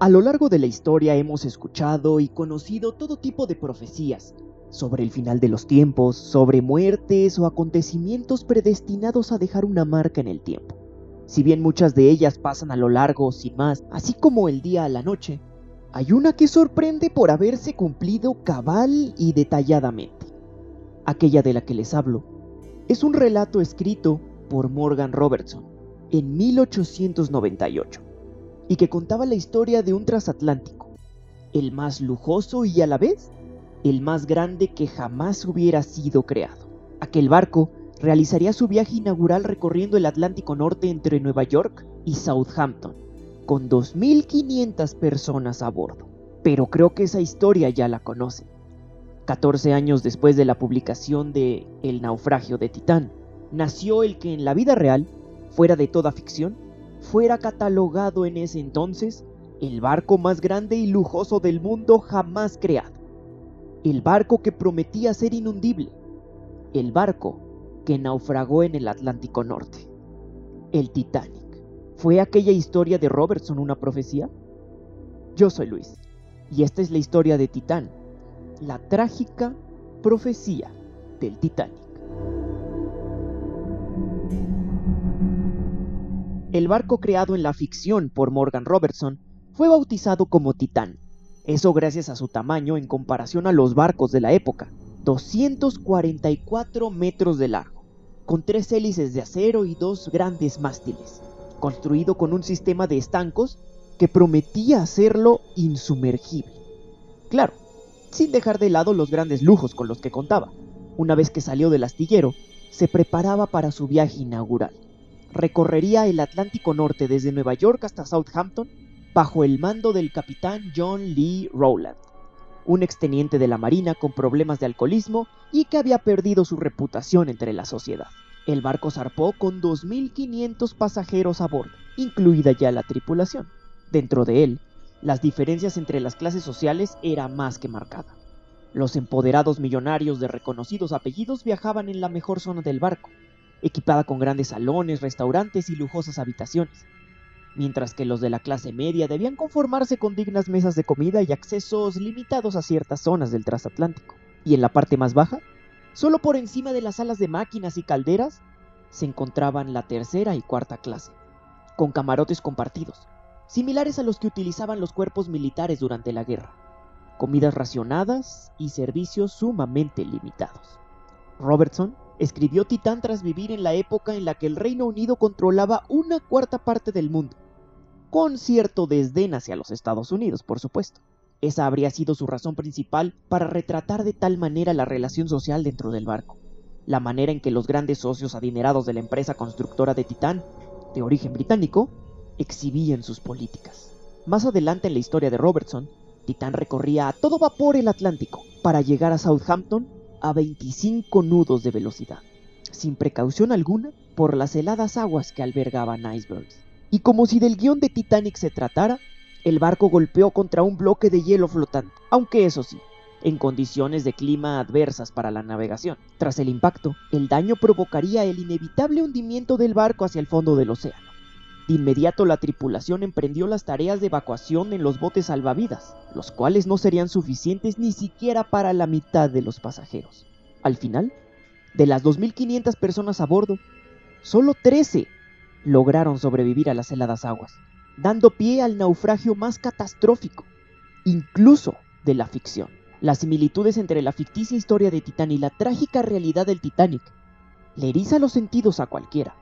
A lo largo de la historia hemos escuchado y conocido todo tipo de profecías sobre el final de los tiempos, sobre muertes o acontecimientos predestinados a dejar una marca en el tiempo. Si bien muchas de ellas pasan a lo largo sin más, así como el día a la noche, hay una que sorprende por haberse cumplido cabal y detalladamente. Aquella de la que les hablo es un relato escrito por Morgan Robertson en 1898 y que contaba la historia de un transatlántico, el más lujoso y a la vez el más grande que jamás hubiera sido creado. Aquel barco realizaría su viaje inaugural recorriendo el Atlántico Norte entre Nueva York y Southampton, con 2.500 personas a bordo. Pero creo que esa historia ya la conocen. 14 años después de la publicación de El naufragio de Titán, nació el que en la vida real, fuera de toda ficción, fuera catalogado en ese entonces el barco más grande y lujoso del mundo jamás creado. El barco que prometía ser inundible. El barco que naufragó en el Atlántico Norte. El Titanic. ¿Fue aquella historia de Robertson una profecía? Yo soy Luis, y esta es la historia de Titán, la trágica profecía del Titanic. El barco creado en la ficción por Morgan Robertson fue bautizado como Titán. Eso gracias a su tamaño en comparación a los barcos de la época, 244 metros de largo, con tres hélices de acero y dos grandes mástiles, construido con un sistema de estancos que prometía hacerlo insumergible. Claro, sin dejar de lado los grandes lujos con los que contaba. Una vez que salió del astillero, se preparaba para su viaje inaugural recorrería el Atlántico Norte desde Nueva York hasta Southampton bajo el mando del capitán John Lee Rowland, un exteniente de la Marina con problemas de alcoholismo y que había perdido su reputación entre la sociedad. El barco zarpó con 2.500 pasajeros a bordo, incluida ya la tripulación. Dentro de él, las diferencias entre las clases sociales era más que marcada. Los empoderados millonarios de reconocidos apellidos viajaban en la mejor zona del barco, equipada con grandes salones, restaurantes y lujosas habitaciones, mientras que los de la clase media debían conformarse con dignas mesas de comida y accesos limitados a ciertas zonas del transatlántico. Y en la parte más baja, solo por encima de las salas de máquinas y calderas, se encontraban la tercera y cuarta clase, con camarotes compartidos, similares a los que utilizaban los cuerpos militares durante la guerra, comidas racionadas y servicios sumamente limitados. Robertson Escribió Titán tras vivir en la época en la que el Reino Unido controlaba una cuarta parte del mundo, con cierto desdén hacia los Estados Unidos, por supuesto. Esa habría sido su razón principal para retratar de tal manera la relación social dentro del barco, la manera en que los grandes socios adinerados de la empresa constructora de Titán, de origen británico, exhibían sus políticas. Más adelante en la historia de Robertson, Titán recorría a todo vapor el Atlántico para llegar a Southampton a 25 nudos de velocidad, sin precaución alguna por las heladas aguas que albergaban icebergs. Y como si del guion de Titanic se tratara, el barco golpeó contra un bloque de hielo flotante, aunque eso sí, en condiciones de clima adversas para la navegación. Tras el impacto, el daño provocaría el inevitable hundimiento del barco hacia el fondo del océano. De inmediato la tripulación emprendió las tareas de evacuación en los botes salvavidas, los cuales no serían suficientes ni siquiera para la mitad de los pasajeros. Al final, de las 2.500 personas a bordo, solo 13 lograron sobrevivir a las heladas aguas, dando pie al naufragio más catastrófico, incluso de la ficción. Las similitudes entre la ficticia historia de Titán y la trágica realidad del Titanic le eriza los sentidos a cualquiera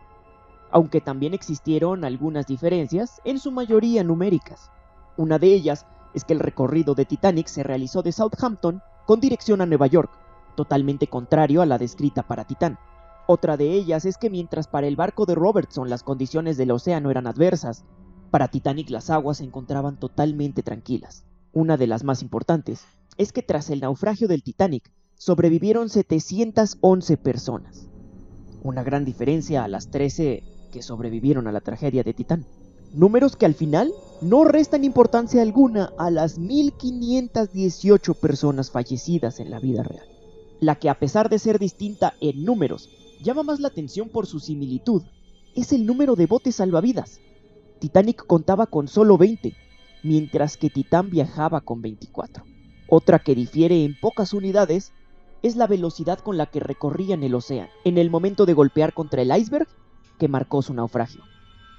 aunque también existieron algunas diferencias, en su mayoría numéricas. Una de ellas es que el recorrido de Titanic se realizó de Southampton con dirección a Nueva York, totalmente contrario a la descrita para Titán. Otra de ellas es que mientras para el barco de Robertson las condiciones del océano eran adversas, para Titanic las aguas se encontraban totalmente tranquilas. Una de las más importantes es que tras el naufragio del Titanic sobrevivieron 711 personas. Una gran diferencia a las 13 que sobrevivieron a la tragedia de Titán. Números que al final no restan importancia alguna a las 1518 personas fallecidas en la vida real. La que a pesar de ser distinta en números, llama más la atención por su similitud, es el número de botes salvavidas. Titanic contaba con solo 20, mientras que Titán viajaba con 24. Otra que difiere en pocas unidades es la velocidad con la que recorrían el océano en el momento de golpear contra el iceberg que marcó su naufragio.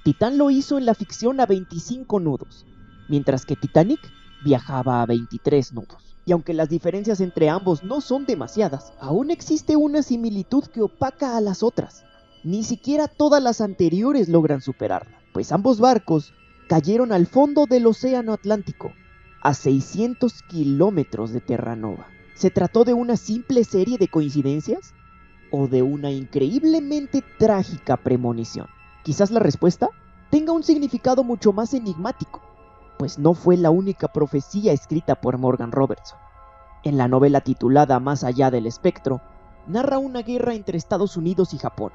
Titán lo hizo en la ficción a 25 nudos, mientras que Titanic viajaba a 23 nudos. Y aunque las diferencias entre ambos no son demasiadas, aún existe una similitud que opaca a las otras. Ni siquiera todas las anteriores logran superarla, pues ambos barcos cayeron al fondo del Océano Atlántico, a 600 kilómetros de Terranova. ¿Se trató de una simple serie de coincidencias? ¿O de una increíblemente trágica premonición? Quizás la respuesta tenga un significado mucho más enigmático, pues no fue la única profecía escrita por Morgan Robertson. En la novela titulada Más allá del espectro, narra una guerra entre Estados Unidos y Japón,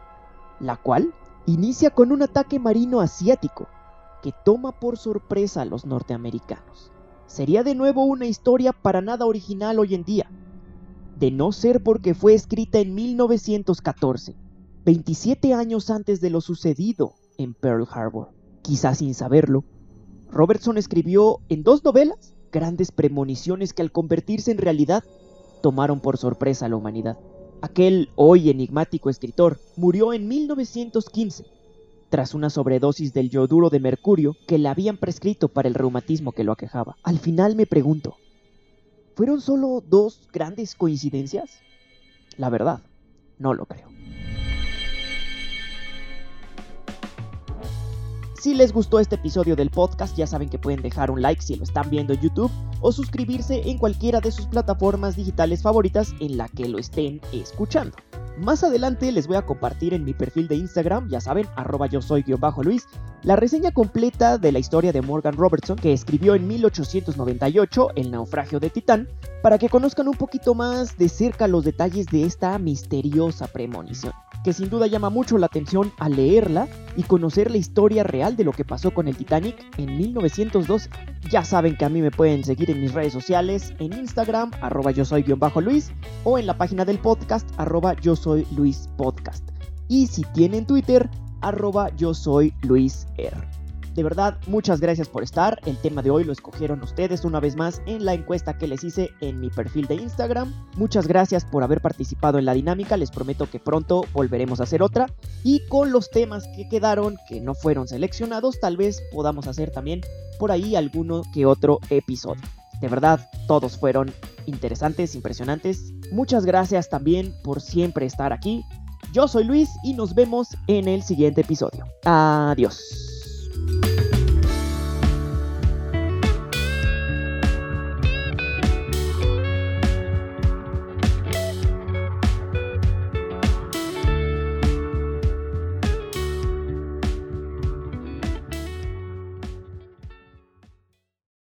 la cual inicia con un ataque marino asiático que toma por sorpresa a los norteamericanos. Sería de nuevo una historia para nada original hoy en día, de no ser porque fue escrita en 1914, 27 años antes de lo sucedido en Pearl Harbor. Quizás sin saberlo, Robertson escribió en dos novelas grandes premoniciones que al convertirse en realidad tomaron por sorpresa a la humanidad. Aquel hoy enigmático escritor murió en 1915 tras una sobredosis del yoduro de mercurio que le habían prescrito para el reumatismo que lo aquejaba. Al final me pregunto, ¿fueron solo dos grandes coincidencias? La verdad, no lo creo. Si les gustó este episodio del podcast, ya saben que pueden dejar un like si lo están viendo en YouTube o suscribirse en cualquiera de sus plataformas digitales favoritas en la que lo estén escuchando. Más adelante les voy a compartir en mi perfil de Instagram, ya saben, arroba yo soy bajo Luis, la reseña completa de la historia de Morgan Robertson que escribió en 1898 El naufragio de Titán, para que conozcan un poquito más de cerca los detalles de esta misteriosa premonición, que sin duda llama mucho la atención al leerla y conocer la historia real de lo que pasó con el Titanic en 1912. Ya saben que a mí me pueden seguir en mis redes sociales, en Instagram, arroba yo soy bajo Luis, o en la página del podcast, arroba yo soy Luis Podcast. Y si tienen Twitter, arroba yo soy Luis R. De verdad, muchas gracias por estar. El tema de hoy lo escogieron ustedes una vez más en la encuesta que les hice en mi perfil de Instagram. Muchas gracias por haber participado en la dinámica. Les prometo que pronto volveremos a hacer otra. Y con los temas que quedaron, que no fueron seleccionados, tal vez podamos hacer también por ahí alguno que otro episodio. De verdad, todos fueron interesantes, impresionantes. Muchas gracias también por siempre estar aquí. Yo soy Luis y nos vemos en el siguiente episodio. Adiós.